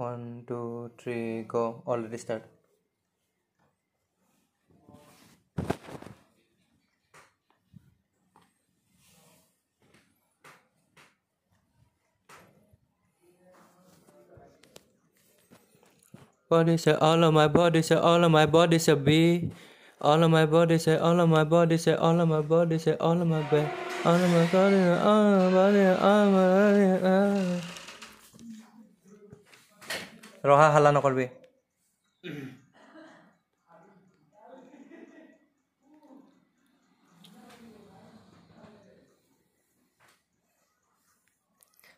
One, two, three, go. Already start. Body say all of my body say all of my body say B. All of my body say all of my body say all of my body say all of my body. All of my body, all of my body, all of my ৰহা হাল্লা নকৰবি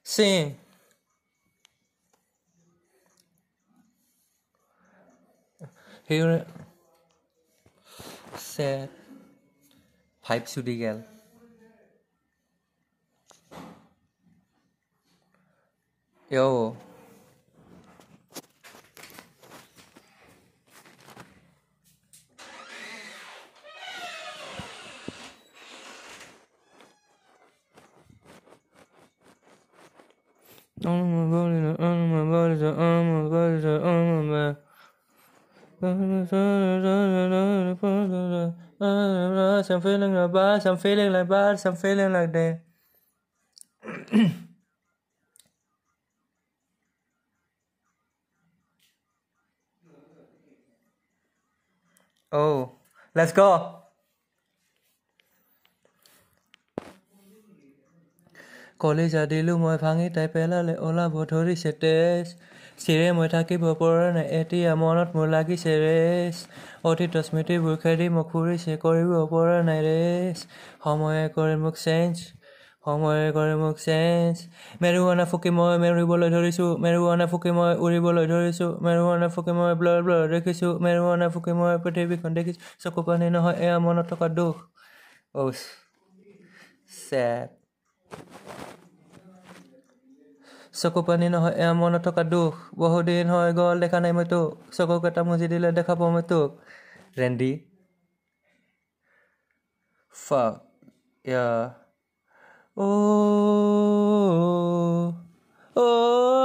Sing. Here. Sad. Pipe চুটি গেল Yo. I'm feeling like bad, I'm feeling like bad, I'm feeling like that. oh, let's go. কলিজা দিলোঁ মই ভাঙি তাই পেলালে ওলাব ধৰিছে তেজ চিৰে মই থাকিব পৰা নাই এতিয়া মনত মোৰ লাগিছে ৰেচ। অতীত স্মৃতিবোৰ খেদি মোক ফুৰিছে কৰিব পৰা নাই ৰেচ। সময়ে কৰে মোক চেঞ্জ সময়ে কৰে মোক চেঞ্জ। মেৰুৱানা ফুকি মই মেৰিবলৈ ধৰিছোঁ মেৰুৱানা ফুকি মই উৰিবলৈ ধৰিছোঁ মেৰুৱানা ফুকি মই ব্লৰ ব্লৰ দেখিছোঁ মেৰুৱানা ফুকি মই পৃথিৱীখন দেখিছোঁ। চকু পানী নহয় এয়া মনত থকা দুখ। অ' চেড চকু পানী নহয় এয়া মনত থকা দুখ বহুদিন হৈ গ'ল দেখা নাই মই তোক চকুকেইটা মুজি দিলে দেখা পাওঁ মই তোক ৰেণ্ডি Fuck. Yeah. Oh. Oh.